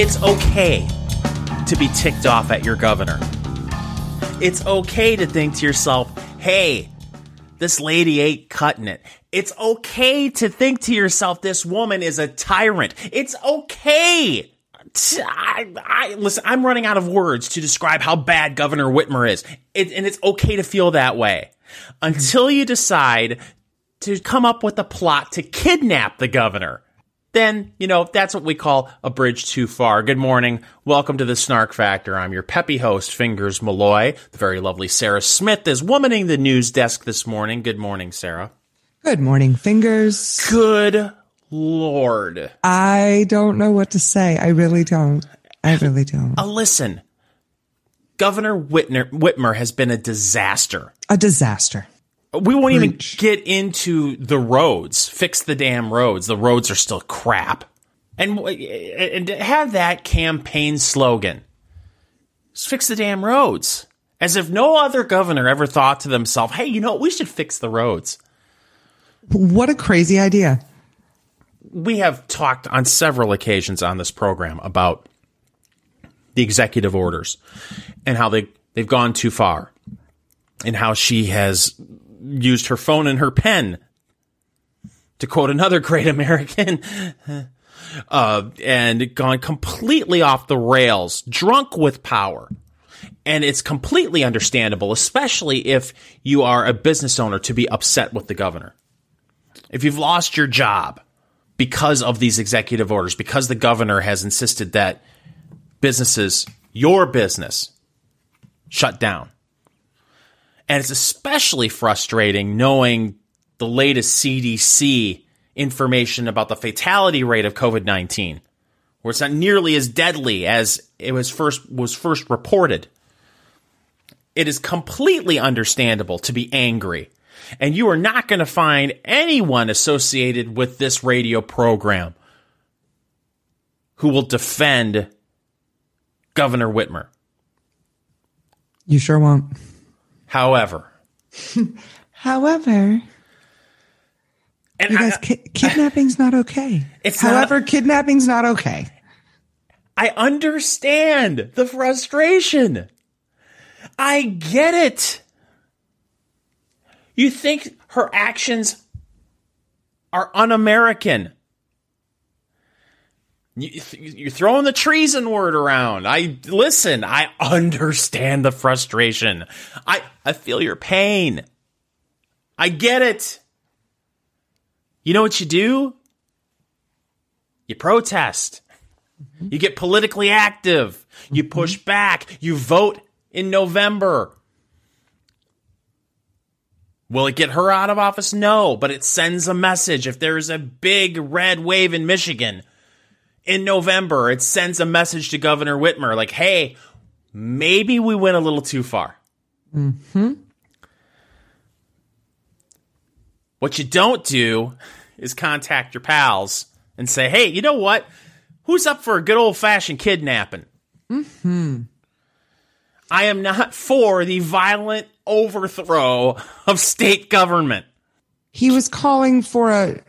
It's okay to be ticked off at your governor. It's okay to think to yourself, hey, this lady ain't cutting it. It's okay to think to yourself, this woman is a tyrant. It's okay. I, I, listen, I'm running out of words to describe how bad Governor Whitmer is. It, and it's okay to feel that way until you decide to come up with a plot to kidnap the governor then, you know, that's what we call a bridge too far. Good morning. Welcome to the Snark Factor. I'm your peppy host, Fingers Malloy. The very lovely Sarah Smith is womaning the news desk this morning. Good morning, Sarah. Good morning, Fingers. Good Lord. I don't know what to say. I really don't. I really don't. Uh, listen, Governor Whitner, Whitmer has been a disaster. A disaster. We won't even get into the roads. Fix the damn roads. The roads are still crap. And and have that campaign slogan. Fix the damn roads. As if no other governor ever thought to themselves, "Hey, you know, what, we should fix the roads." What a crazy idea. We have talked on several occasions on this program about the executive orders and how they they've gone too far and how she has used her phone and her pen. To quote another great American, uh, and gone completely off the rails, drunk with power. And it's completely understandable, especially if you are a business owner, to be upset with the governor. If you've lost your job because of these executive orders, because the governor has insisted that businesses, your business, shut down and it's especially frustrating knowing the latest CDC information about the fatality rate of COVID 19, where it's not nearly as deadly as it was first, was first reported. It is completely understandable to be angry. And you are not going to find anyone associated with this radio program who will defend Governor Whitmer. You sure won't. However, however, and you guys, I, ki- kidnapping's not okay. It's however, not, kidnapping's not okay. I understand the frustration. I get it. You think her actions are un-American. You, are throwing the treason word around. I listen. I understand the frustration. I I feel your pain. I get it. You know what you do? You protest. You get politically active. You mm-hmm. push back. You vote in November. Will it get her out of office? No, but it sends a message. If there is a big red wave in Michigan, in November, it sends a message to Governor Whitmer like, hey, maybe we went a little too far. Mm-hmm. What you don't do is contact your pals and say, hey, you know what? Who's up for a good old fashioned kidnapping? Mm-hmm. I am not for the violent overthrow of state government. He was calling for a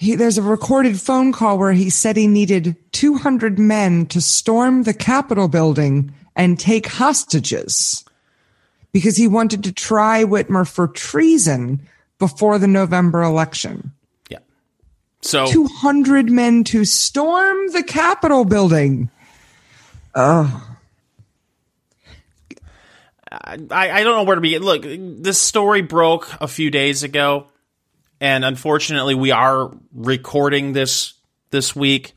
he, there's a recorded phone call where he said he needed 200 men to storm the Capitol building and take hostages because he wanted to try Whitmer for treason before the November election. Yeah. So 200 men to storm the Capitol building. Oh. I, I don't know where to begin. Look, this story broke a few days ago and unfortunately, we are recording this this week.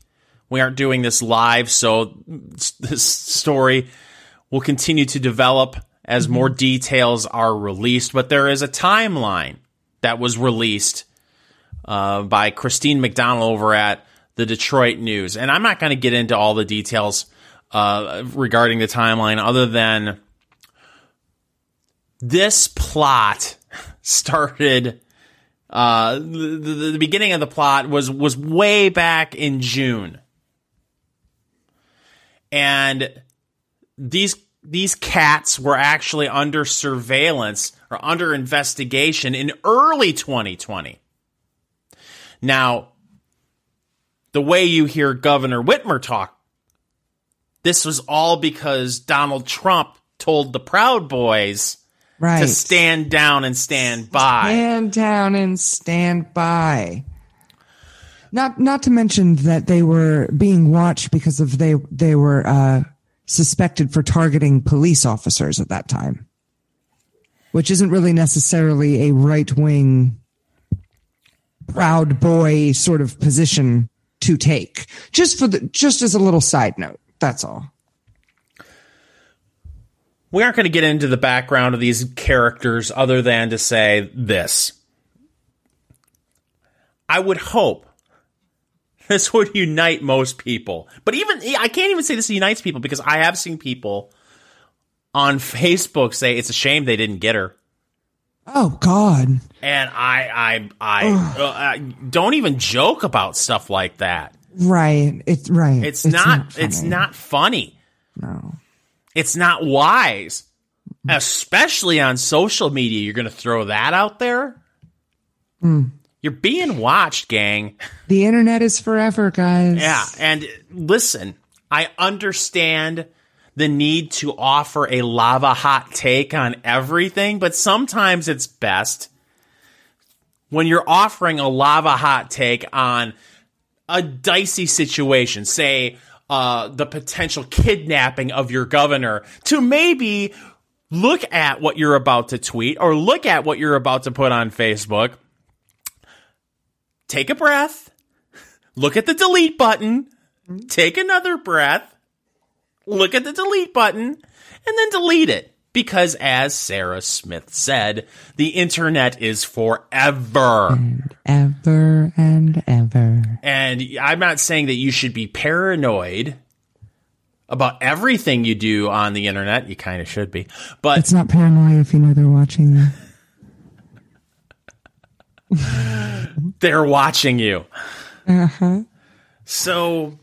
We aren't doing this live, so this story will continue to develop as more mm-hmm. details are released. But there is a timeline that was released uh, by Christine McDonald over at the Detroit News, and I'm not going to get into all the details uh, regarding the timeline, other than this plot started uh, the, the beginning of the plot was was way back in June, and these these cats were actually under surveillance or under investigation in early 2020. Now, the way you hear Governor Whitmer talk this was all because Donald Trump told the Proud Boys Right. to stand down and stand by. Stand down and stand by. Not not to mention that they were being watched because of they they were uh, suspected for targeting police officers at that time, which isn't really necessarily a right wing proud boy sort of position to take. Just for the just as a little side note, that's all. We aren't going to get into the background of these characters other than to say this. I would hope this would unite most people. But even, I can't even say this unites people because I have seen people on Facebook say it's a shame they didn't get her. Oh God. And I, I, I, uh, I don't even joke about stuff like that. Right. It's right. It's, not, it's not funny. No. It's not wise, especially on social media. You're going to throw that out there. Hmm. You're being watched, gang. The internet is forever, guys. Yeah, and listen, I understand the need to offer a lava hot take on everything, but sometimes it's best when you're offering a lava hot take on a dicey situation, say uh, the potential kidnapping of your governor, to maybe look at what you're about to tweet or look at what you're about to put on Facebook. Take a breath, look at the delete button, take another breath, look at the delete button, and then delete it. Because as Sarah Smith said, the internet is forever. And Ever and ever. And I'm not saying that you should be paranoid about everything you do on the internet. You kind of should be. But It's not paranoia if you know they're watching you. they're watching you. Uh-huh. So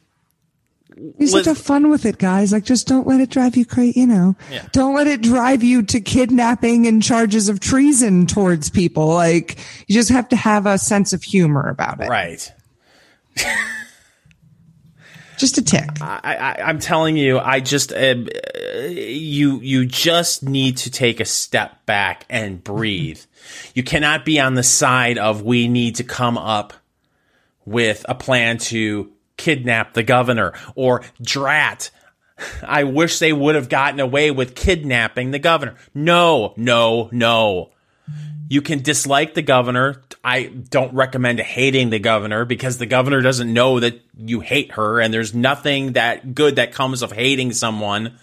Just Liz- have fun with it, guys. Like, just don't let it drive you crazy. You know, Yeah. don't let it drive you to kidnapping and charges of treason towards people. Like, you just have to have a sense of humor about it. right. Just a tick. I, I, I'm telling you, I just uh, you you just need to take a step back and breathe. You cannot be on the side of we need to come up with a plan to kidnap the governor or drat. I wish they would have gotten away with kidnapping the governor. No, no, no. You can dislike the governor. I don't recommend hating the governor because the governor doesn't know that you hate her, and there's nothing that good that comes of hating someone,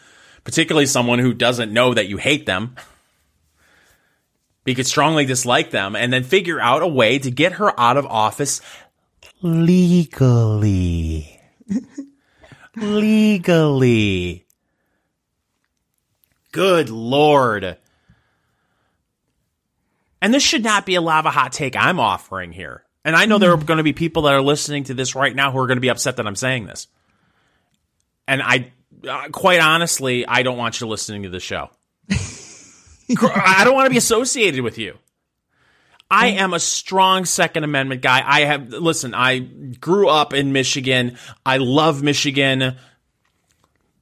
particularly someone who doesn't know that you hate them. You could strongly dislike them and then figure out a way to get her out of office legally. legally. Good lord. And this should not be a lava hot take I'm offering here. And I know there are going to be people that are listening to this right now who are going to be upset that I'm saying this. And I, uh, quite honestly, I don't want you listening to the show. I don't want to be associated with you. I am a strong Second Amendment guy. I have, listen, I grew up in Michigan. I love Michigan.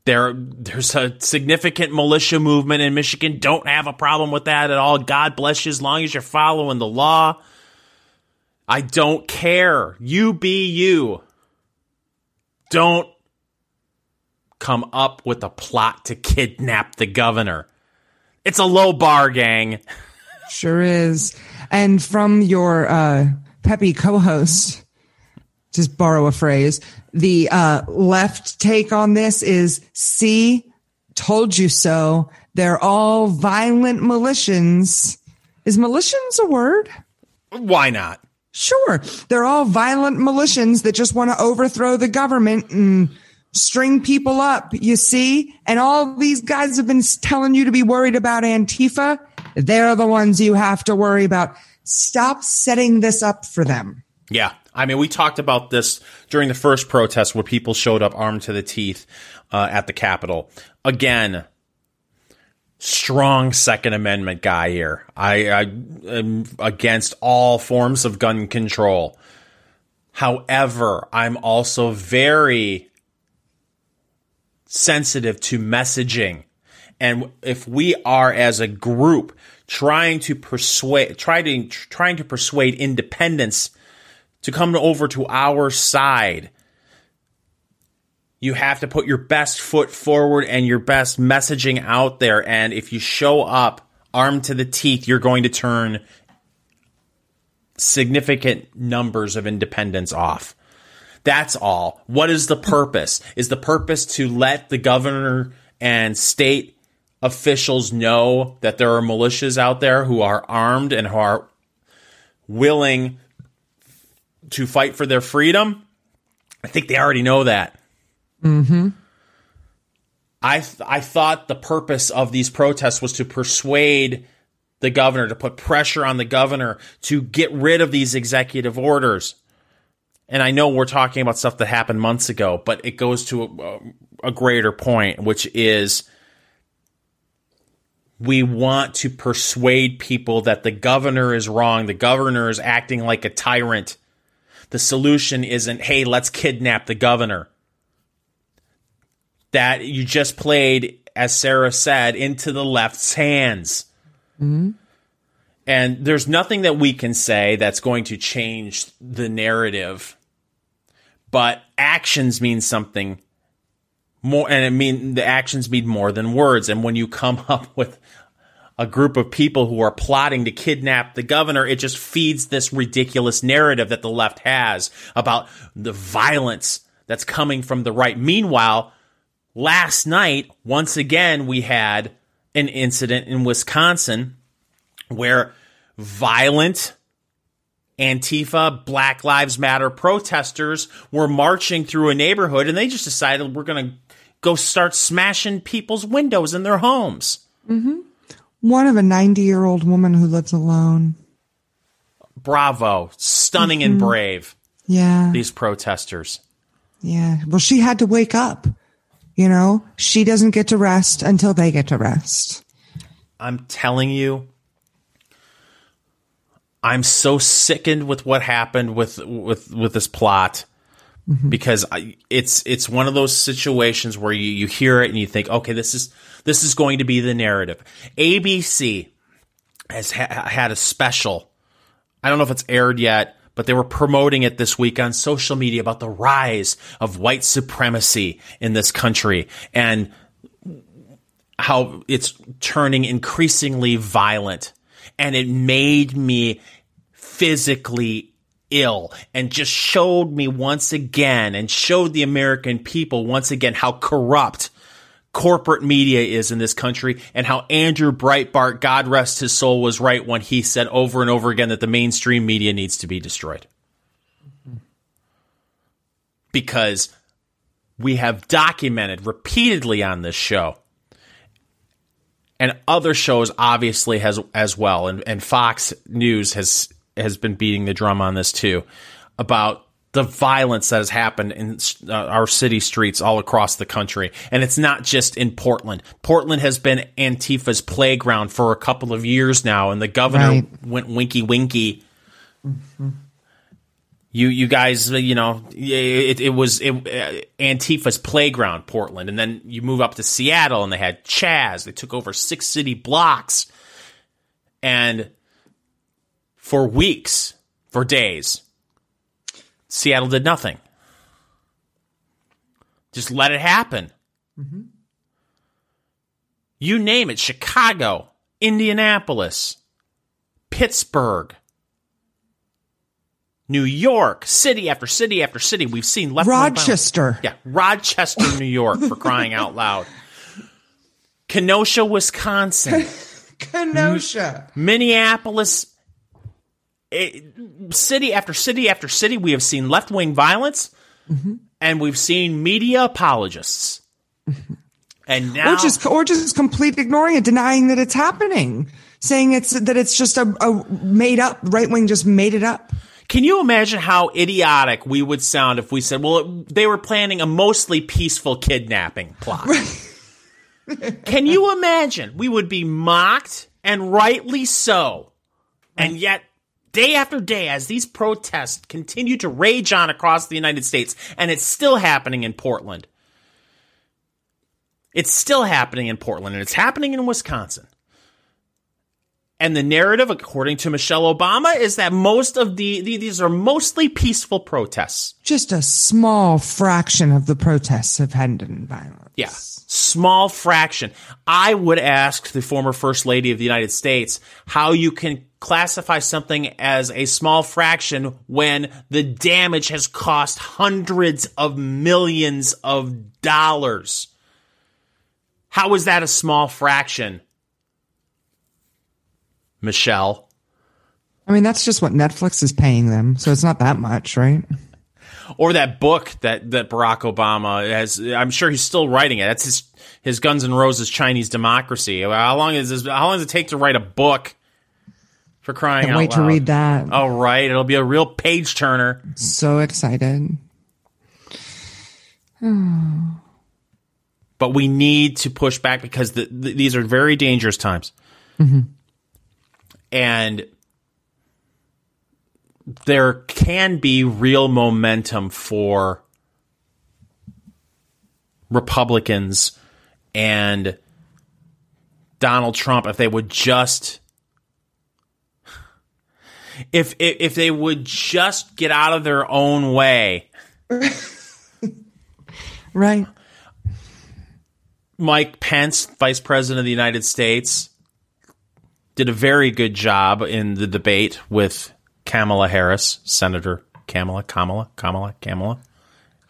There, there's a significant militia movement in Michigan. Don't have a problem with that at all. God bless you as long as you're following the law. I don't care. You be you. Don't come up with a plot to kidnap the governor. It's a low bar, gang. Sure is. And from your uh, peppy co-host, just borrow a phrase, the uh, left take on this is "See, told you so." They're all violent militians. Is militians a word? Why not? Sure. They're all violent militians that just want to overthrow the government and string people up, you see? And all these guys have been telling you to be worried about Antifa. They're the ones you have to worry about. Stop setting this up for them. Yeah. I mean, we talked about this during the first protest where people showed up armed to the teeth uh, at the Capitol. Again, strong Second Amendment guy here. I, I am against all forms of gun control. However, I'm also very sensitive to messaging. And if we are as a group trying to persuade, trying to, trying to persuade independents to come over to our side, you have to put your best foot forward and your best messaging out there. And if you show up armed to the teeth, you're going to turn significant numbers of independents off. That's all. What is the purpose? Is the purpose to let the governor and state officials know that there are militias out there who are armed and who are willing to fight for their freedom? I think they already know that. Mm-hmm. I th- I thought the purpose of these protests was to persuade the governor to put pressure on the governor to get rid of these executive orders. And I know we're talking about stuff that happened months ago, but it goes to a, a greater point, which is we want to persuade people that the governor is wrong. The governor is acting like a tyrant. The solution isn't, hey, let's kidnap the governor that you just played, as Sarah said, into the left's hands. Mm-hmm. And there's nothing that we can say that's going to change the narrative, but actions mean something more, and it mean the actions mean more than words. And when you come up with a group of people who are plotting to kidnap the governor, it just feeds this ridiculous narrative that the left has about the violence that's coming from the right. Meanwhile, Last night, once again, we had an incident in Wisconsin where violent Antifa, Black Lives Matter protesters were marching through a neighborhood and they just decided we're going to go start smashing people's windows in their homes. Mm-hmm. One of a 90 year old woman who lives alone. Bravo. Stunning mm-hmm. and brave. Yeah. These protesters. Yeah. Well, she had to wake up. You know, she doesn't get to rest until they get to rest. I'm telling you, I'm so sickened with what happened with with with this plot mm-hmm. because I, it's it's one of those situations where you you hear it and you think, okay, this is this is going to be the narrative. ABC has ha- had a special. I don't know if it's aired yet but they were promoting it this week on social media about the rise of white supremacy in this country and how it's turning increasingly violent. And it made me physically ill and just showed me once again and showed the American people once again how corrupt corporate media is in this country and how Andrew Breitbart, God rest his soul, was right when he said over and over again that the mainstream media needs to be destroyed. Because we have documented repeatedly on this show and other shows obviously has as well and, and Fox News has has been beating the drum on this too about the violence that has happened in uh, our city streets all across the country. And it's not just in Portland. Portland has been Antifa's playground for a couple of years now, and the governor right. went winky winky. Mm-hmm. You, you guys, you know, it, it was it, uh, Antifa's playground, Portland, and then you move up to Seattle, and they had Chaz. They took over six city blocks, and for weeks, for days, Seattle did nothing. Just let it happen. Mm-hmm. You name it Chicago, Indianapolis, Pittsburgh, New York, city after city after city. We've seen left Rochester. Yeah, Rochester, New York, for crying out loud. Kenosha, Wisconsin. Kenosha. Minneapolis, it, city after city after city, we have seen left wing violence, mm-hmm. and we've seen media apologists. Mm-hmm. And now, or just or just complete ignoring it, denying that it's happening, saying it's that it's just a, a made up right wing just made it up. Can you imagine how idiotic we would sound if we said, "Well, they were planning a mostly peaceful kidnapping plot"? Can you imagine? We would be mocked, and rightly so. And yet, day after day as these protests continue to rage on across the United States, and it's still happening in Portland. It's still happening in Portland and it's happening in Wisconsin. And the narrative, according to Michelle Obama, is that most of the, the these are mostly peaceful protests. Just a small fraction of the protests have ended in violence. Yeah. Small fraction. I would ask the former First Lady of the United States how you can classify something as a small fraction when the damage has cost hundreds of millions of dollars. How is that a small fraction? Michelle. I mean, that's just what Netflix is paying them, so it's not that much, right? Or that book that, that Barack Obama has. I'm sure he's still writing it. That's his his Guns N' Roses Chinese Democracy. How long is this? How long does it take to write a book? For crying Can't wait loud! to read that. Oh right, it'll be a real page turner. So excited. But we need to push back because the, the, these are very dangerous times, mm-hmm. And there can be real momentum for Republicans and Donald Trump if they would just if if, if they would just get out of their own way. Right. Mike Pence, Vice President of the United States, did a very good job in the debate with Kamala Harris, Senator Kamala, Kamala, Kamala, Kamala.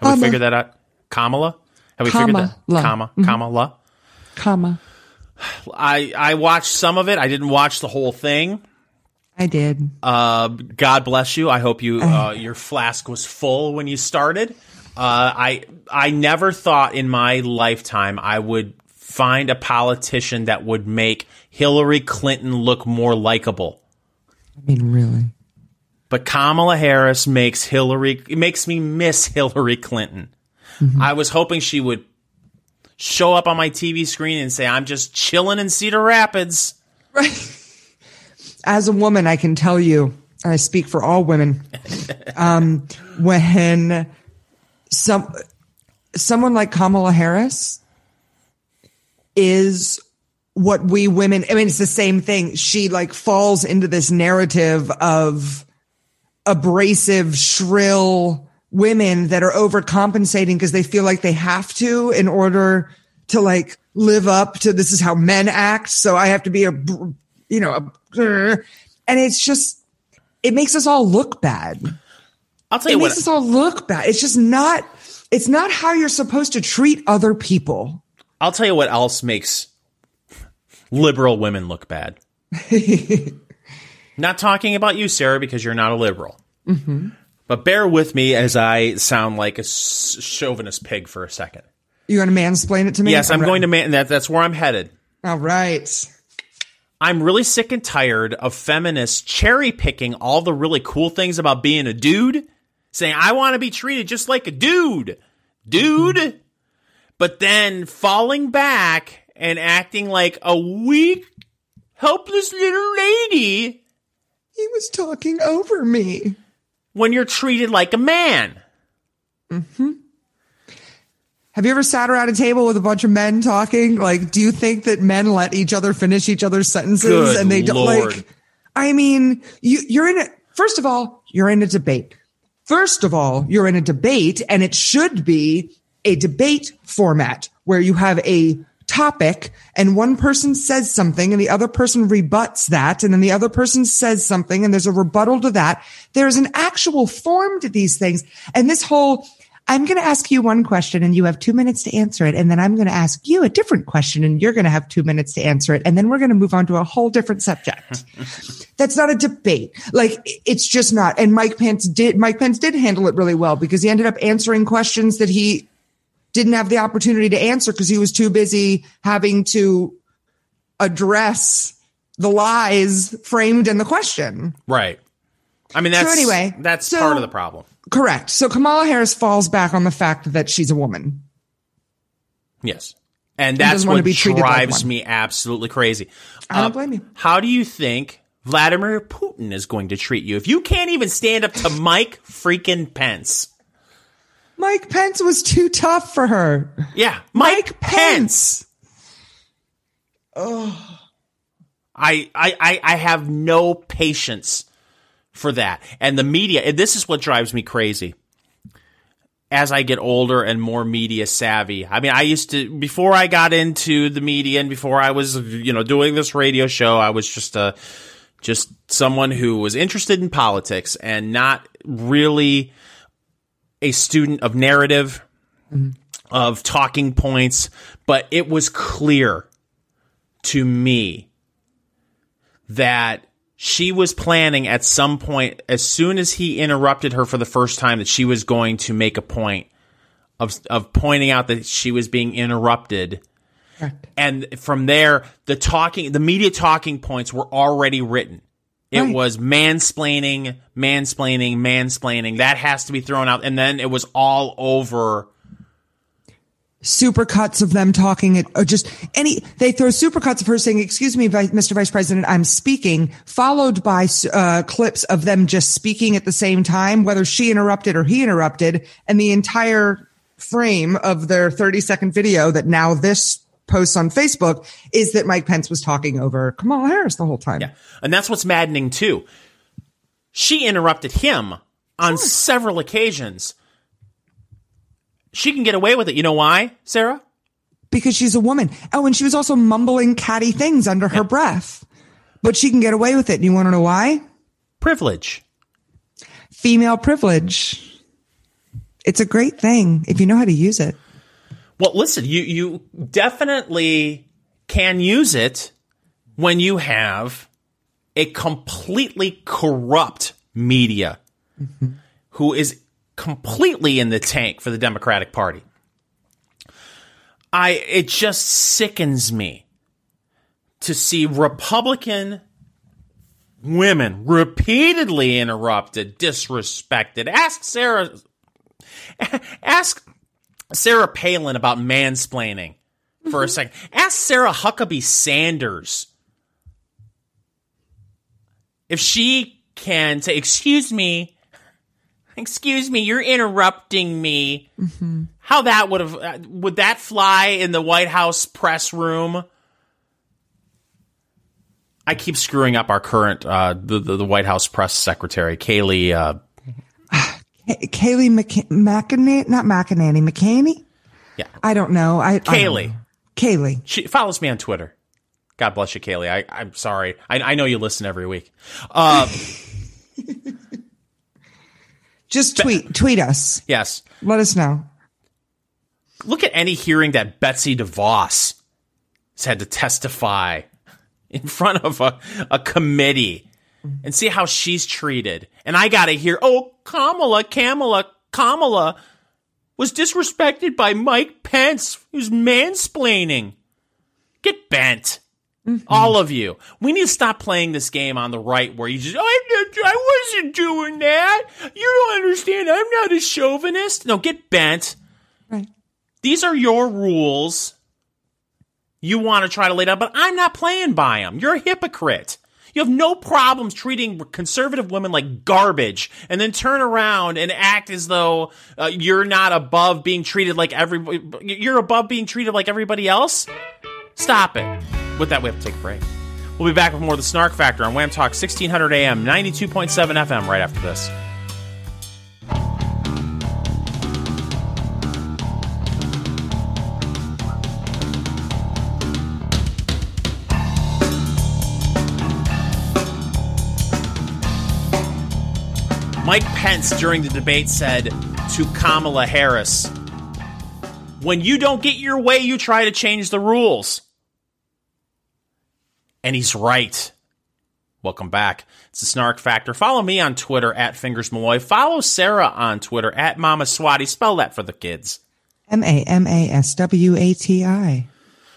Have we figured that out? Kamala? Have we figured that? Kamala. Kama, Kamala. I I watched some of it. I didn't watch the whole thing. I did. Uh, God bless you. I hope you uh, your flask was full when you started. Uh, I I never thought in my lifetime I would find a politician that would make Hillary Clinton look more likable. I mean, really. But Kamala Harris makes Hillary it makes me miss Hillary Clinton. I was hoping she would show up on my TV screen and say, "I'm just chilling in Cedar Rapids." Right. As a woman, I can tell you, and I speak for all women, um, when some someone like Kamala Harris is what we women I mean it's the same thing. She like falls into this narrative of abrasive, shrill women that are overcompensating because they feel like they have to in order to like live up to this is how men act. So I have to be a, you know, a, and it's just, it makes us all look bad. I'll tell It you what. makes us all look bad. It's just not, it's not how you're supposed to treat other people. I'll tell you what else makes liberal women look bad. not talking about you, Sarah, because you're not a liberal. Mm-hmm. But bear with me as I sound like a s- chauvinist pig for a second. You going to mansplain it to me? Yes, I'm going to man. That, that's where I'm headed. All right. I'm really sick and tired of feminists cherry picking all the really cool things about being a dude, saying, I want to be treated just like a dude. Dude. Mm-hmm. But then falling back and acting like a weak, helpless little lady He was talking over me. when you're treated like a man. Hmm. Have you ever sat around a table with a bunch of men talking? Like, do you think that men let each other finish each other's sentences Good and they don't Lord. like? I mean, you, you're in a, first of all, you're in a debate. First of all, you're in a debate and it should be a debate format where you have a topic and one person says something and the other person rebuts that and then the other person says something and there's a rebuttal to that. There's an actual form to these things. And this whole, I'm going to ask you one question and you have two minutes to answer it. And then I'm going to ask you a different question and you're going to have two minutes to answer it. And then we're going to move on to a whole different subject. That's not a debate. Like it's just not. And Mike Pence did, Mike Pence did handle it really well because he ended up answering questions that he didn't have the opportunity to answer because he was too busy having to address the lies framed in the question. Right. I mean, that's, so anyway, that's so- part of the problem. Correct. So Kamala Harris falls back on the fact that she's a woman. Yes. And that's what treated like drives me absolutely crazy. I don't Uh, blame you. How do you think Vladimir Putin is going to treat you if you can't even stand up to Mike freaking Pence? Mike Pence was too tough for her. Yeah, Mike, Mike Pence. Pence. Oh. I, I, I, I have no patience for that. And the media, and this is what drives me crazy. As I get older and more media savvy, I mean, I used to, before I got into the media and before I was, you know, doing this radio show, I was just a, just someone who was interested in politics and not really a student of narrative, of talking points, but it was clear to me that she was planning at some point, as soon as he interrupted her for the first time, that she was going to make a point of of pointing out that she was being interrupted. Correct. And from there, the talking, the media talking points were already written. It Right. was mansplaining, mansplaining, mansplaining. That has to be thrown out. And then it was all over. Supercuts of them talking it, or just any, they throw supercuts of her saying, excuse me, Mr. Vice President, I'm speaking, followed by, uh, clips of them just speaking at the same time, whether she interrupted or he interrupted, and the entire frame of their 30 second video that now this posts on Facebook is that Mike Pence was talking over Kamala Harris the whole time. Yeah. And that's what's maddening too. She interrupted him on several occasions. She can get away with it. You know why, Sarah? because she's a woman. Oh, and she was also mumbling catty things under her breath. But she can get away with it. And you want to know why? Privilege. Female privilege. It's a great thing if you know how to use it. Well, listen, you you definitely can use it when you have a completely corrupt media who is completely in the tank for the Democratic Party. I it just sickens me to see Republican women repeatedly interrupted, disrespected. Ask Sarah ask Sarah Palin about mansplaining for a second. Ask Sarah Huckabee Sanders if she can say, "Excuse me, excuse me, you're interrupting me." How that would have uh, would that fly in the White House press room? I keep screwing up our current uh, the, the the White House press secretary, Kayleigh. Uh, Kay- Kayleigh McC- McEnany, not McEnany, McCaney? Yeah. I don't know. I, I Kayleigh. know. Kayleigh. She follows me on Twitter. God bless you, Kayleigh. I, I'm sorry. I, I know you listen every week. Uh, Just tweet, tweet us. yes. Let us know. Look at any hearing that Betsy DeVos has had to testify in front of a, a committee and see how she's treated. And I got to hear, oh, Kamala, Kamala, Kamala was disrespected by Mike Pence, who's mansplaining. Get bent. All of you. We need to stop playing this game on the right where you just, I, I wasn't doing that. You don't understand. I'm not a chauvinist. No, get bent. Right. These are your rules. You want to try to lay down, but I'm not playing by them. You're a hypocrite. You have no problems treating conservative women like garbage and then turn around and act as though uh, you're not above being treated like everybody. You're above being treated like everybody else? Stop it. With that, we have to take a break. We'll be back with more of the Snark Factor on Wham Talk 1600 AM, 92.7 FM right after this. Mike Pence during the debate said to Kamala Harris, When you don't get your way, you try to change the rules. And he's right. Welcome back. It's the Snark Factor. Follow me on Twitter at Fingers Malloy. Follow Sarah on Twitter at Mama Swati. Spell that for the kids. M A M A S W A T I.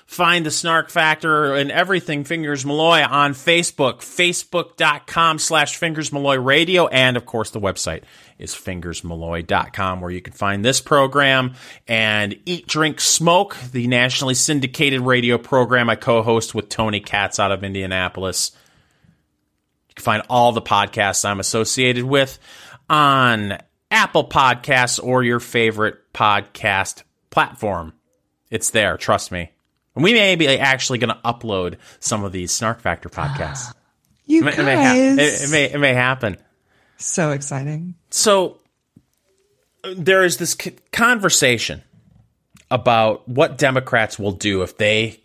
Find the Snark Factor and everything Fingers Malloy on Facebook, facebook.com slash Fingers Malloy Radio. And of course, the website is fingersmalloy.com where you can find this program and Eat, Drink, Smoke, the nationally syndicated radio program I co-host with Tony Katz out of Indianapolis. You can find all the podcasts I'm associated with on Apple Podcasts or your favorite podcast platform. It's there, trust me. And we may be actually going to upload some of these Snark Factor podcasts. You It guys. may, it, may ha- it, may it may happen. so exciting. So there is this c- conversation about what Democrats will do if they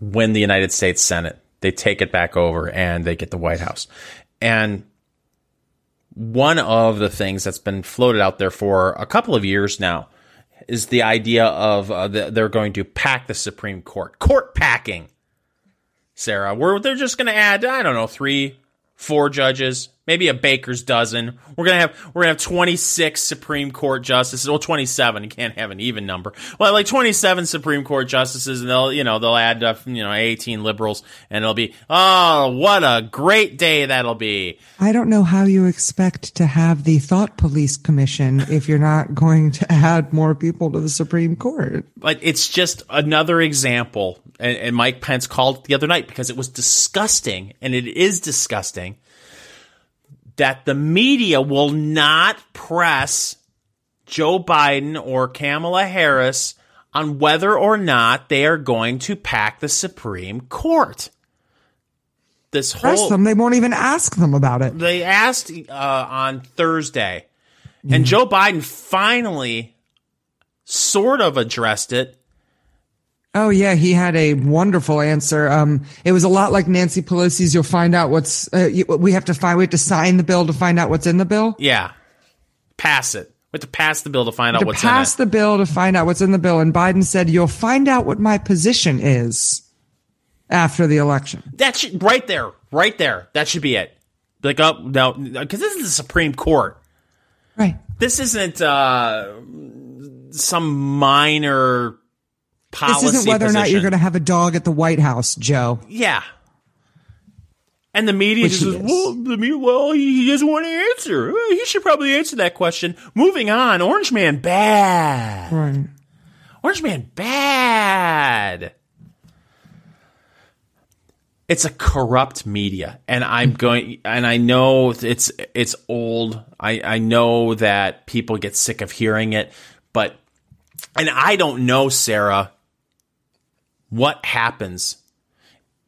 win the United States Senate. They take it back over and they get the White House. And one of the things that's been floated out there for a couple of years now is the idea of uh, the, they're going to pack the Supreme Court. Court packing. Sarah, where they're just going to add, I don't know, three, four judges, maybe a baker's dozen. We're gonna have we're gonna have twenty six Supreme Court justices. Well, twenty seven. You can't have an even number. Well, like twenty seven Supreme Court justices, and they'll you know they'll add uh, you know eighteen liberals, and it'll be oh what a great day that'll be. I don't know how you expect to have the Thought Police Commission if you're not going to add more people to the Supreme Court. But it's just another example. And, and Mike Pence called it the other night because it was disgusting, and it is disgusting that the media will not press Joe Biden or Kamala Harris on whether or not they are going to pack the Supreme Court. This Press whole them. They won't even ask them about it. they asked uh, on Thursday, and Joe Biden finally sort of addressed it. Oh yeah, he had a wonderful answer. Um, it was a lot like Nancy Pelosi's. You'll find out what's. Uh, you, we have to find. We have to sign the bill to find out what's in the bill. Yeah, pass it. We have to pass the bill to find out to what's pass the bill to find out what's in the bill. And Biden said, "You'll find out what my position is after the election." That should right there, right there. That should be it. Like, oh no, because this is the Supreme Court. Right. This isn't uh, some minor policy. This isn't whether or not you're going to have a dog at the White House, Joe. Yeah. And the media Which just says, is. well, well, he doesn't want to answer. He should probably answer that question. Moving on. Orange Man, bad. Right. Orange Man, bad. It's a corrupt media, and I'm going, and I know it's it's old. I I know that people get sick of hearing it, but, and I don't know, Sarah, what happens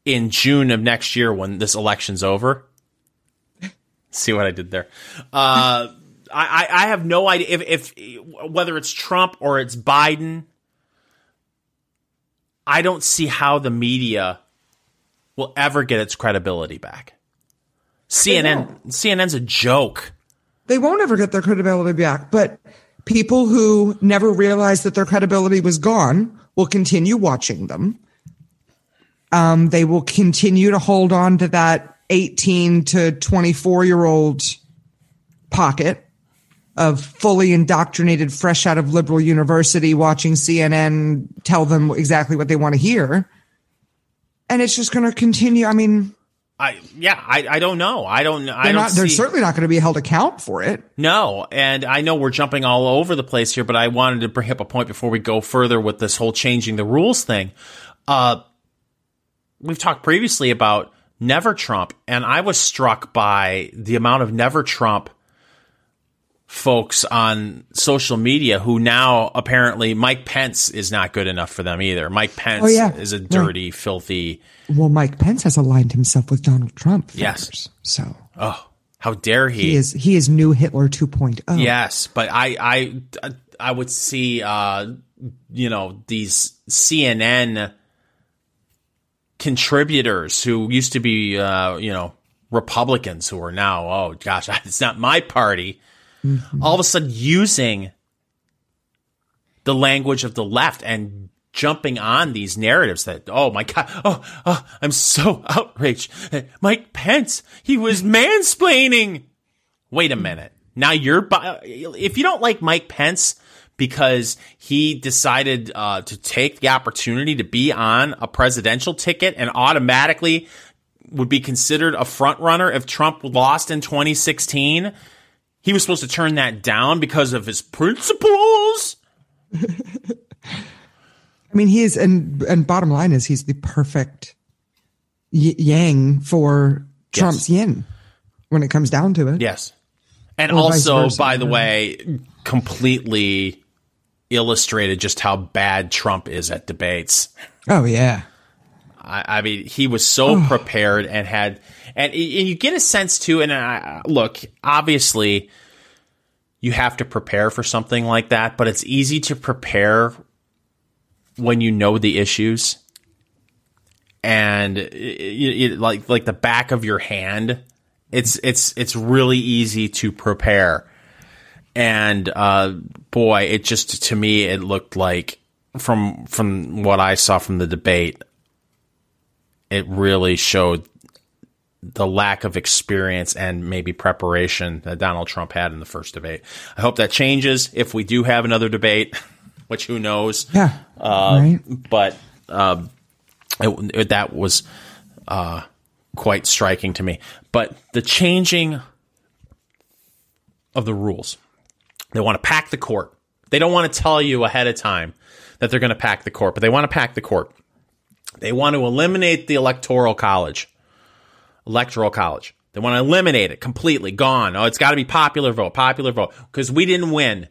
in June of next year when this election's over. See what I did there? Uh, I, I have no idea if, if whether it's Trump or it's Biden. I don't see how the media will ever get its credibility back. CNN CNN's a joke. They won't ever get their credibility back, but people who never realized that their credibility was gone will continue watching them. Um, they will continue to hold on to that 18 to 24 year old pocket of fully indoctrinated, fresh out of liberal university, watching CNN tell them exactly what they want to hear. And it's just going to continue. I mean, I yeah, I, I don't know. I don't I they're don't not, they're see- certainly not going to be held account for it. No, and I know we're jumping all over the place here, but I wanted to bring up a point before we go further with this whole changing the rules thing. Uh, we've talked previously about Never Trump, and I was struck by the amount of Never Trump folks on social media who now apparently Mike Pence is not good enough for them either. Mike Pence Oh, yeah. is a Right. dirty, filthy. Well, Mike Pence has aligned himself with Donald Trump. Yes. So Oh, how dare he is he is new Hitler oh. 2.0. Yes, but I I I would see uh you know these CNN contributors who used to be uh you know Republicans who are now oh gosh it's not my party all of a sudden using the language of the left and jumping on these narratives that oh my god oh, oh I'm so outraged. Mike Pence he was mansplaining. Wait a minute. Now you're, if you don't like Mike Pence because he decided uh, to take the opportunity to be on a presidential ticket and automatically would be considered a front runner if Trump lost in 2016, he was supposed to turn that down because of his principles. I mean, he is, and and bottom line is he's the perfect y- yang for Trump's yin when it comes down to it. Yes. And Or also, versa, by the way, completely illustrated just how bad Trump is at debates. Oh yeah. I, I mean, he was so prepared and had, and, and you get a sense too. And I, look, obviously, you have to prepare for something like that, but it's easy to prepare when you know the issues and it, it, like like the back of your hand. It's it's it's really easy to prepare, and uh, boy, it just to me it looked like from from what I saw from the debate, it really showed the lack of experience and maybe preparation that Donald Trump had in the first debate. I hope that changes if we do have another debate, which who knows. Yeah. Uh, right. But uh, it, it, that was uh, quite striking to me. But the changing of the rules, they want to pack the court. They don't want to tell you ahead of time that they're going to pack the court, but they want to pack the court. They want to eliminate the electoral college electoral college. They want to eliminate it completely, gone. Oh, it's got to be popular vote, popular vote, because we didn't win.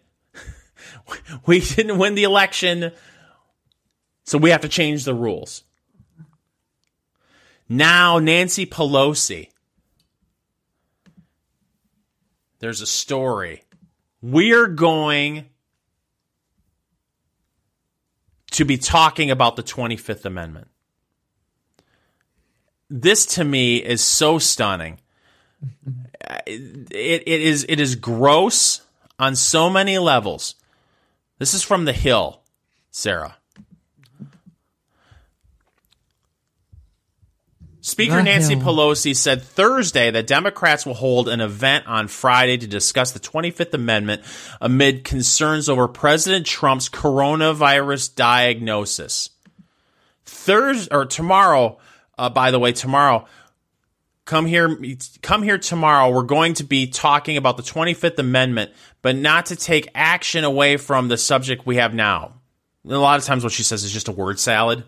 we didn't win the election, so we have to change the rules. Now, Nancy Pelosi. There's a story. We're going to be talking about the 25th Amendment this to me is so stunning. It, it is it is gross on so many levels. This is from the Hill, Sarah. Speaker The Nancy Hill. Pelosi said Thursday that Democrats will hold an event on Friday to discuss the 25th Amendment amid concerns over President Trump's coronavirus diagnosis. Thursday or tomorrow, uh, by the way, tomorrow, come here, come here tomorrow. We're going to be talking about the 25th Amendment, but not to take action away from the subject we have now. A lot of times, what she says is just a word salad.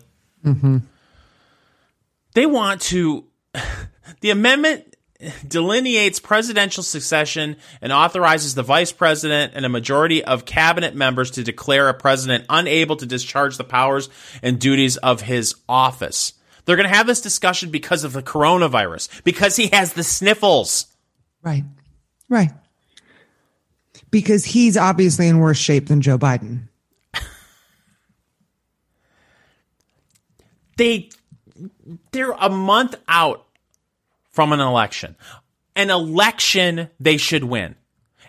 They want to. The amendment delineates presidential succession and authorizes the vice president and a majority of cabinet members to declare a president unable to discharge the powers and duties of his office. They're going to have this discussion because of the coronavirus, because he has the sniffles. Right. Right. Because he's obviously in worse shape than Joe Biden. They they're a month out from an election. An election they should win.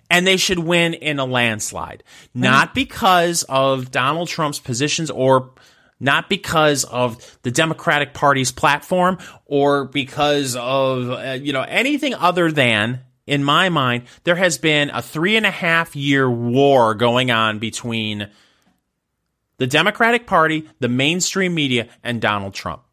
And they should win in a landslide. Not because of Donald Trump's positions or not because of the Democratic Party's platform or because of, uh, you know, anything other than, in my mind, there has been a three and a half year war going on between the Democratic Party, the mainstream media, and Donald Trump.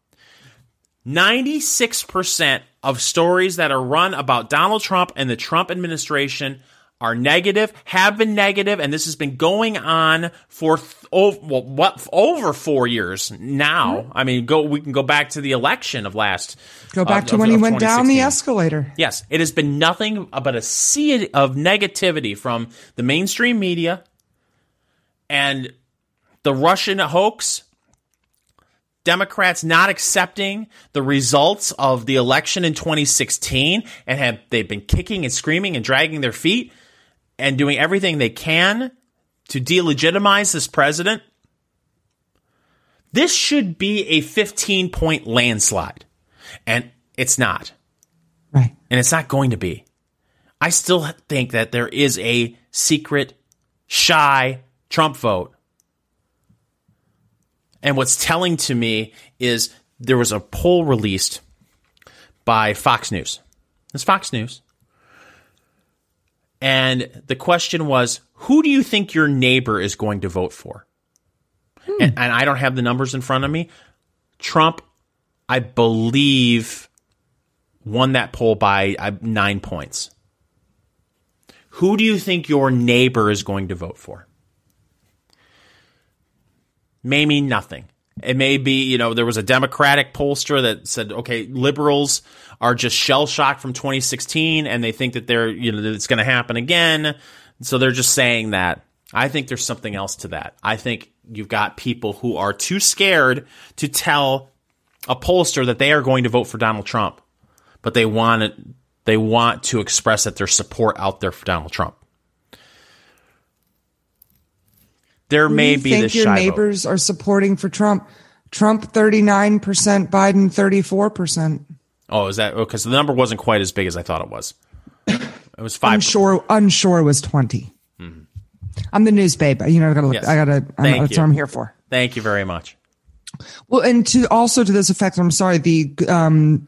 96% of stories that are run about Donald Trump and the Trump administration are negative, have been negative, and this has been going on for oh, well, what over four years now. Mm-hmm. I mean, go we can go back to the election of last. Go back of- to of- when he of went down the escalator. Yes, it has been nothing but a sea of negativity from the mainstream media and the Russian hoax. Democrats not accepting the results of the election in 2016 and have they've been kicking and screaming and dragging their feet and doing everything they can to delegitimize this president. This should be a 15 point landslide. And it's not Right. and it's not going to be. I still think that there is a secret, shy Trump vote. And what's telling to me is there was a poll released by Fox News. It's Fox News. And the question was who do you think your neighbor is going to vote for? And, and I don't have the numbers in front of me. Trump, I believe, won that poll by uh, nine points. Who do you think your neighbor is going to vote for? May mean nothing. It may be, you know, there was a Democratic pollster that said, okay, liberals are just shell shocked from 2016 and they think that they're, you know, that it's going to happen again. So they're just saying that. I think there's something else to that. I think you've got people who are too scared to tell a pollster that they are going to vote for Donald Trump, but they want it, they want to express that their support out there for Donald Trump. There may you be think this your shy vote. neighbors are supporting for Trump. Trump 39%, Biden 34%. Oh, is that oh, because the number wasn't quite as big as I thought it was? It was five. Unsure, unsure was 20. I'm the news babe. You know, I gotta look, Yes. I gotta, I'm, that's what I'm here for. Thank you very much. Well, and to also to this effect, I'm sorry, the, um,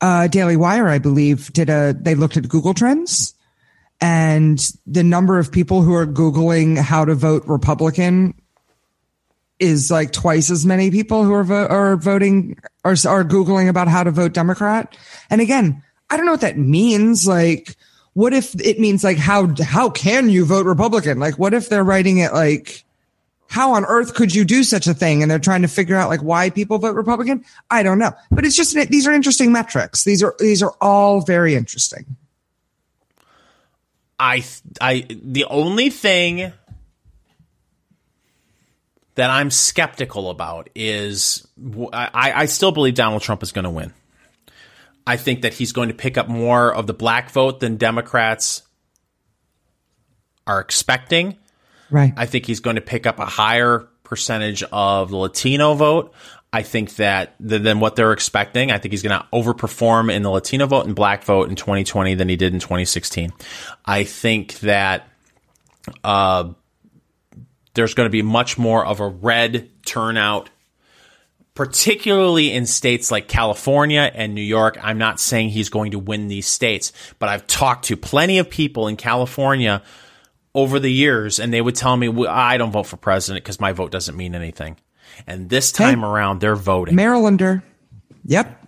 uh, Daily Wire, I believe, did a, they looked at Google Trends and the number of people who are Googling how to vote Republican is like twice as many people who are, vo- are voting or are Googling about how to vote Democrat. And again, I don't know what that means. Like, what if it means like, how, how can you vote Republican? Like, what if they're writing it like, how on earth could you do such a thing? And they're trying to figure out like why people vote Republican. I don't know, but it's just, these are interesting metrics. These are, these are all very interesting. I I the only thing that I'm skeptical about is I, I still believe Donald Trump is going to win. I think that he's going to pick up more of the black vote than Democrats are expecting. Right. I think he's going to pick up a higher percentage of the Latino vote. I think that th- than what they're expecting. I think he's going to overperform in the Latino vote and black vote in 2020 than he did in 2016. I think that uh, there's going to be much more of a red turnout, particularly in states like California and New York. I'm not saying he's going to win these states, but I've talked to plenty of people in California over the years, and they would tell me, well, I don't vote for president because my vote doesn't mean anything. And this time around, they're voting. Marylander. Yep.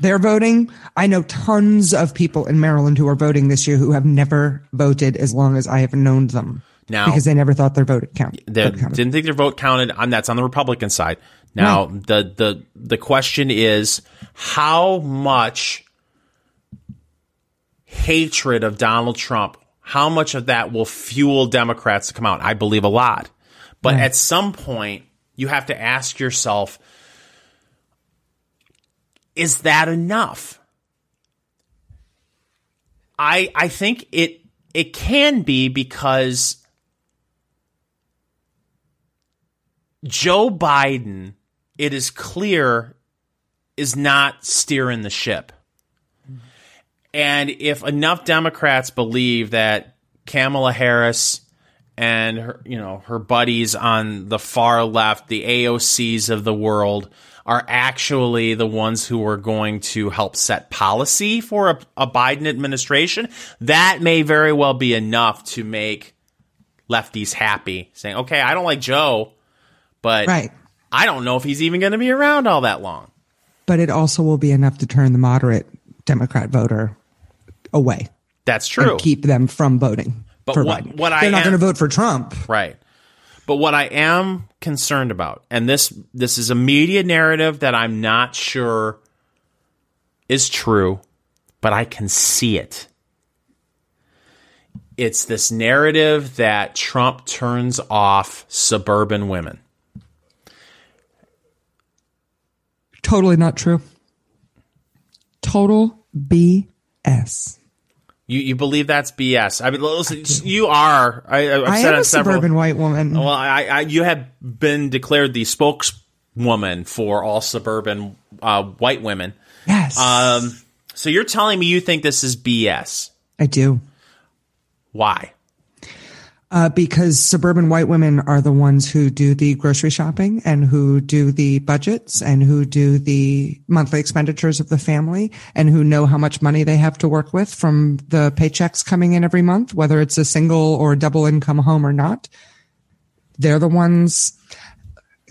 They're voting. I know tons of people in Maryland who are voting this year who have never voted as long as I have known them. Now- because they never thought their vote counted. They vote counted. didn't think their vote counted. And that's on the Republican side. Now, the the the question is how much hatred of Donald Trump, how much of that will fuel Democrats to come out? I believe a lot. But at some point, you have to ask yourself, is that enough? I I think it it can be because Joe Biden, it is clear, is not steering the ship. And if enough Democrats believe that Kamala Harris and her, you know, her buddies on the far left, the AOCs of the world, are actually the ones who are going to help set policy for a, a Biden administration, that may very well be enough to make lefties happy, saying, "Okay, I don't like Joe, but Right. I don't know if he's even going to be around all that long." But it also will be enough to turn the moderate Democrat voter away That's true. and keep them from voting But for what- Biden. what I They're not going to vote for Trump. Right. But what I am concerned about, and this this is a media narrative that I'm not sure is true, but I can see it. It's this narrative that Trump turns off suburban women. Totally not true. Total BS. You you believe that's BS? I mean, listen, you are. I, I've I said am on a several. suburban white woman. Well, I, I you have been declared the spokeswoman for all suburban uh, white women. yes. Um, so you're telling me you think this is BS? I do. Why? Uh, because suburban white women are the ones who do the grocery shopping and who do the budgets and who do the monthly expenditures of the family and who know how much money they have to work with from the paychecks coming in every month, whether it's a single or double income home or not. They're the ones,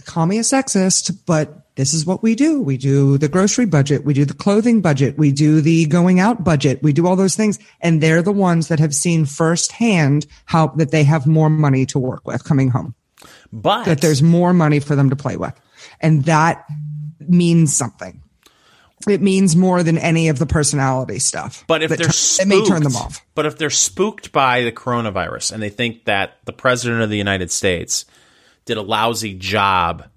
call me a sexist, but this is what we do. We do the grocery budget. We do the clothing budget. We do the going out budget. We do all those things. And they're the ones that have seen firsthand how that they have more money to work with coming home, But that there's more money for them to play with. And that means something. it means more than any of the personality stuff. But if they're spooked, it may turn them off. But if they're spooked by the coronavirus and they think that the president of the United States did a lousy job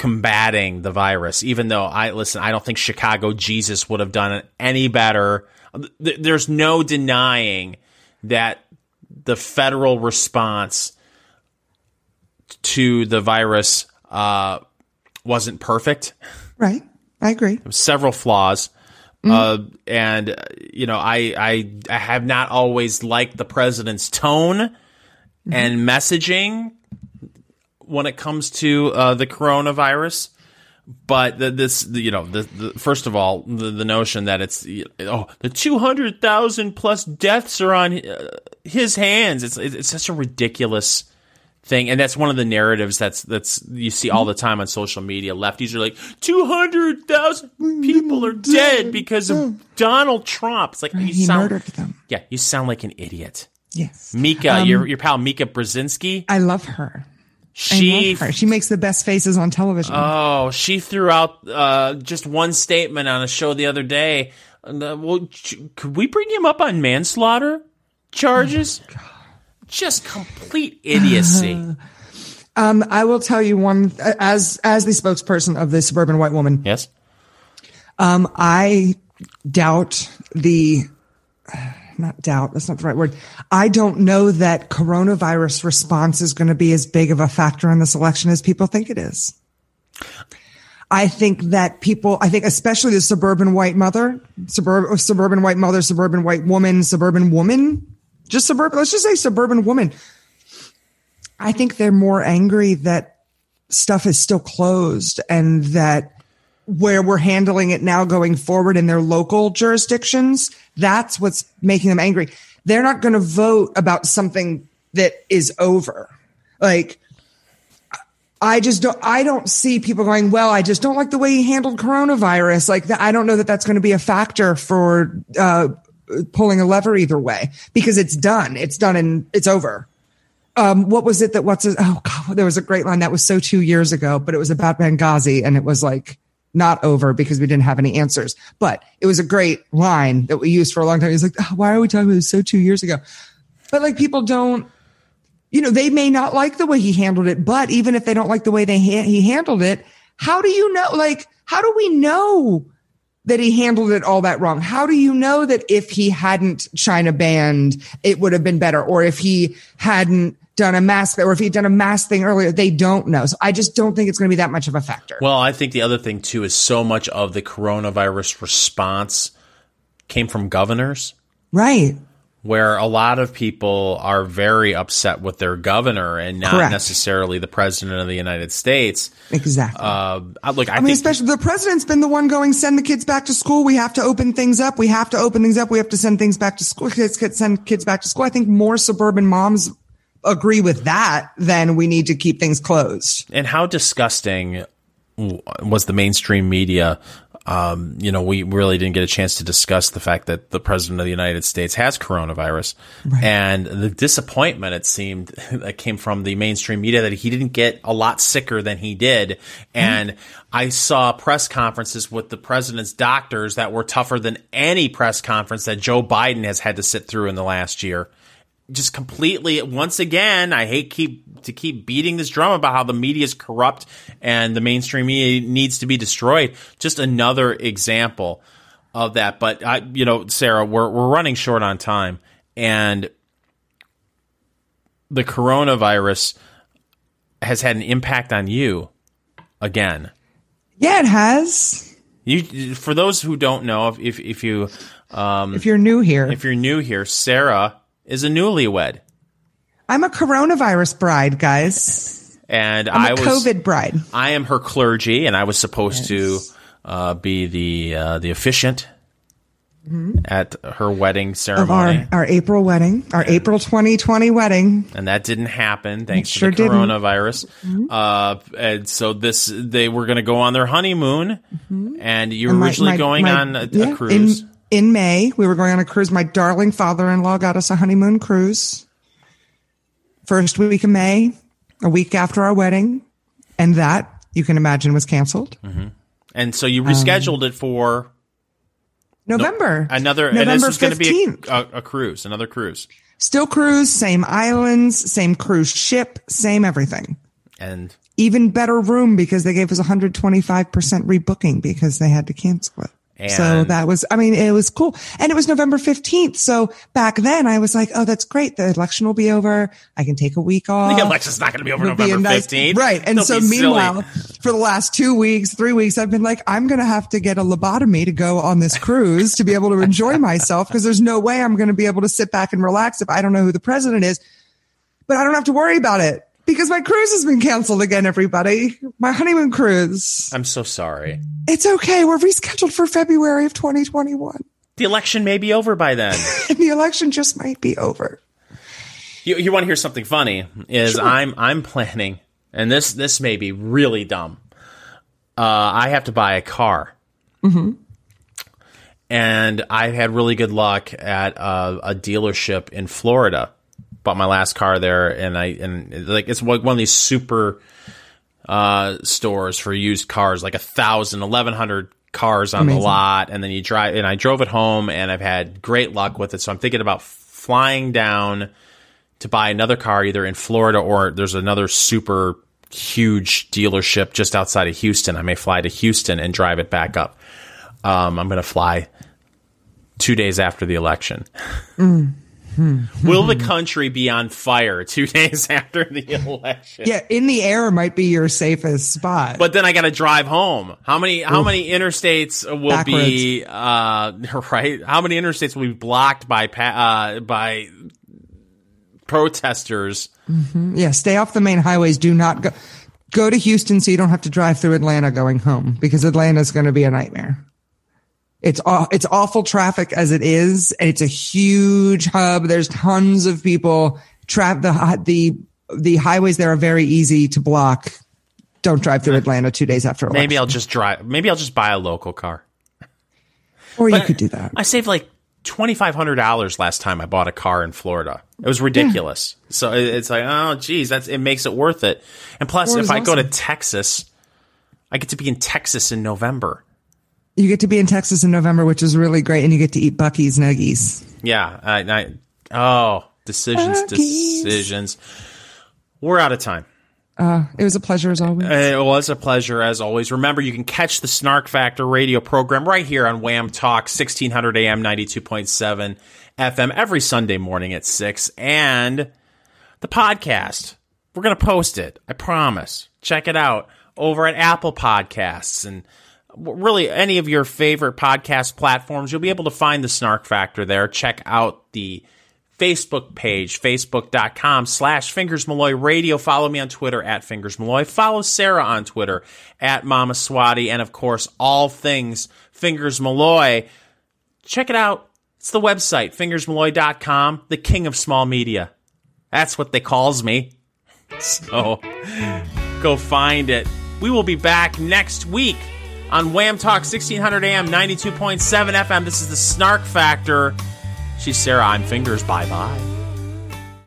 combating the virus, even though I listen, I don't think Chicago Jesus would have done it any better. There's no denying that the federal response to the virus uh, wasn't perfect Right. I agree. several flaws. Uh, and uh, you know, I, I I have not always liked the president's tone and messaging when it comes to uh, the coronavirus. But the, this, the, you know, the, the first of all, the, the notion that it's oh the two hundred thousand plus deaths are on uh, his hands. It's it's such a ridiculous thing, and that's one of the narratives that's that's you see all the time on social media. Lefties are like two hundred thousand people are dead because of Donald Trump. It's like you He sound, murdered them. yeah, you sound like an idiot. Yes. Mika, your your pal Mika Brzezinski, I love her. She. She makes the best faces on television. Oh, she threw out uh, just one statement on a show the other day. Uh, well, could we bring him up on manslaughter charges? just complete idiocy. um, I will tell you one as as the spokesperson of the suburban white woman. yes. Um, I doubt the not doubt that's not the right word. I don't know that coronavirus response is going to be as big of a factor in this election as people think it is. I think that people, I think especially the suburban white mother, suburban suburban white mother, suburban white woman, suburban woman, just suburban. Let's just say suburban woman. I think they're more angry that stuff is still closed and that where we're handling it now going forward in their local jurisdictions, that's what's making them angry. They're not going to vote about something that is over. Like, I just don't, I don't see people going, well, I just don't like the way he handled coronavirus. Like I don't know that that's going to be a factor for, uh, pulling a lever either way because it's done. It's done and it's over um, what was it that what's oh god there was a great line that was so two years ago but it was about benghazi and it was like not over because we didn't have any answers but it was a great line that we used for a long time he's like oh, why are we talking about this so two years ago but like people don't you know they may not like the way he handled it but even if they don't like the way they ha- he handled it how do you know like how do we know that he handled it all that wrong. How do you know that if he hadn't China banned, it would have been better? Or if he hadn't done a mask, or if he'd done a mask thing earlier, they don't know. So I just don't think it's going to be that much of a factor. Well, I think the other thing too is so much of the coronavirus response came from governors. right. where a lot of people are very upset with their governor and not Correct. necessarily the president of the United States. Exactly. Uh, look, I, I mean, especially the president's been the one going, send the kids back to school. We have to open things up. We have to open things up. We have to send things back to school. Kids, kids send kids back to school. I think more suburban moms agree with that then we need to keep things closed. and how disgusting was the mainstream media. Um, you know, we really didn't get a chance to discuss the fact that the president of the United States has coronavirus, and the disappointment it seemed that came from the mainstream media that he didn't get a lot sicker than he did. And I saw press conferences with the president's doctors that were tougher than any press conference that Joe Biden has had to sit through in the last year just completely once again i hate keep to keep beating this drum about how the media is corrupt and the mainstream media needs to be destroyed. Just another example of that. But i you know sarah we're we're running short on time. And the coronavirus has had an impact on you again. Yeah, it has. you for those who don't know if if, if you um, If you're new here, if you're new here sarah is a newlywed I'm a coronavirus bride, guys. and I'm I a was COVID bride. I am her clergy, and I was supposed to uh, be the uh, the officiant at her wedding ceremony, our, our April wedding, our April 2020 wedding. and that didn't happen thanks sure to the didn't. coronavirus. Uh, and so this they were going to go on their honeymoon, and you were My- originally my- going my- on a, a cruise. In, in May, we were going on a cruise. My darling father-in-law got us a honeymoon cruise. First week of May, a week after our wedding, and that you can imagine was canceled. Mm-hmm. And so you rescheduled it for November. another, and November this was going to be 15th. a, a, a cruise, another cruise. Still cruise, same islands, same cruise ship, same everything. And Even better room because they gave us 125% rebooking because they had to cancel it. So that was, I mean, it was cool. And it was November 15th. So back then I was like, oh, that's great. The election will be over. I can take a week off. the election's not going to be over It'll be November nice- 15th. Right. And Don't so be meanwhile, for the last two weeks, three weeks, I've been like, I'm going to have to get a lobotomy to go on this cruise to be able to enjoy myself because there's no way I'm going to be able to sit back and relax if I don't know who the president is. But I don't have to worry about it because my cruise has been canceled again, everybody. My honeymoon cruise. I'm so sorry. It's okay. We're rescheduled for February of 2021 The election may be over by then. the election just might be over. you, you want to hear something funny? Is I'm I'm planning, and this this may be really dumb. Uh, I have to buy a car, and I've had really good luck at a, a dealership in Florida. Bought my last car there, and I and like it's like one of these super uh, stores for used cars, like a thousand, eleven hundred cars on the lot, and then you drive. And I drove it home, and I've had great luck with it. So I'm thinking about flying down to buy another car either in Florida or there's another super huge dealership just outside of Houston. I may fly to Houston and drive it back up. Um, I'm going to fly two days after the election. Will the country be on fire two days after the election? Yeah. In the air might be your safest spot. But then I got to drive home. How many how many interstates will be uh right? How many interstates will be blocked by uh by protesters? Yeah, stay off the main highways. Do not go. Go to Houston so you don't have to drive through Atlanta going home because Atlanta's going to be a nightmare. It's it's awful traffic as it is. and It's a huge hub. There's tons of people. Tra- the the the highways there are very easy to block. Don't drive through Atlanta two days after election. Maybe I'll just drive. Maybe I'll just buy a local car. or you could do that. I saved like twenty five hundred dollars last time I bought a car in Florida. It was ridiculous. So it's like, oh, geez, that's it makes it worth it. And plus, if Florida's I go to. Texas, I get to be in Texas in November. You get to be in Texas in November, which is really great, and you get to eat Buc-ee's Nuggies. Yeah, I, I oh, decisions, Buc-ee's. decisions. We're out of time. Uh, it was a pleasure as always. It was a pleasure as always. Remember, you can catch the Snark Factor radio program right here on WAAM Talk, 1600 AM, 92.7 FM every Sunday morning at 6. And the podcast, we're going to post it. I promise. Check it out over at Apple Podcasts and really any of your favorite podcast platforms. You'll be able to find the Snark Factor there. Check out the Facebook page, facebook.com slash Fingers Malloy Radio. Follow me on Twitter at Fingers Malloy. Follow Sarah on Twitter at Mama Swati. And of course, all things Fingers Malloy. Check it out. It's the website, fingersmalloy.com, the king of small media. That's what they calls me. So go find it. We will be back next week on WAAM Talk 1600 AM 92.7 FM. This is the Snark Factor. She's Sarah. I'm Fingers. Bye bye.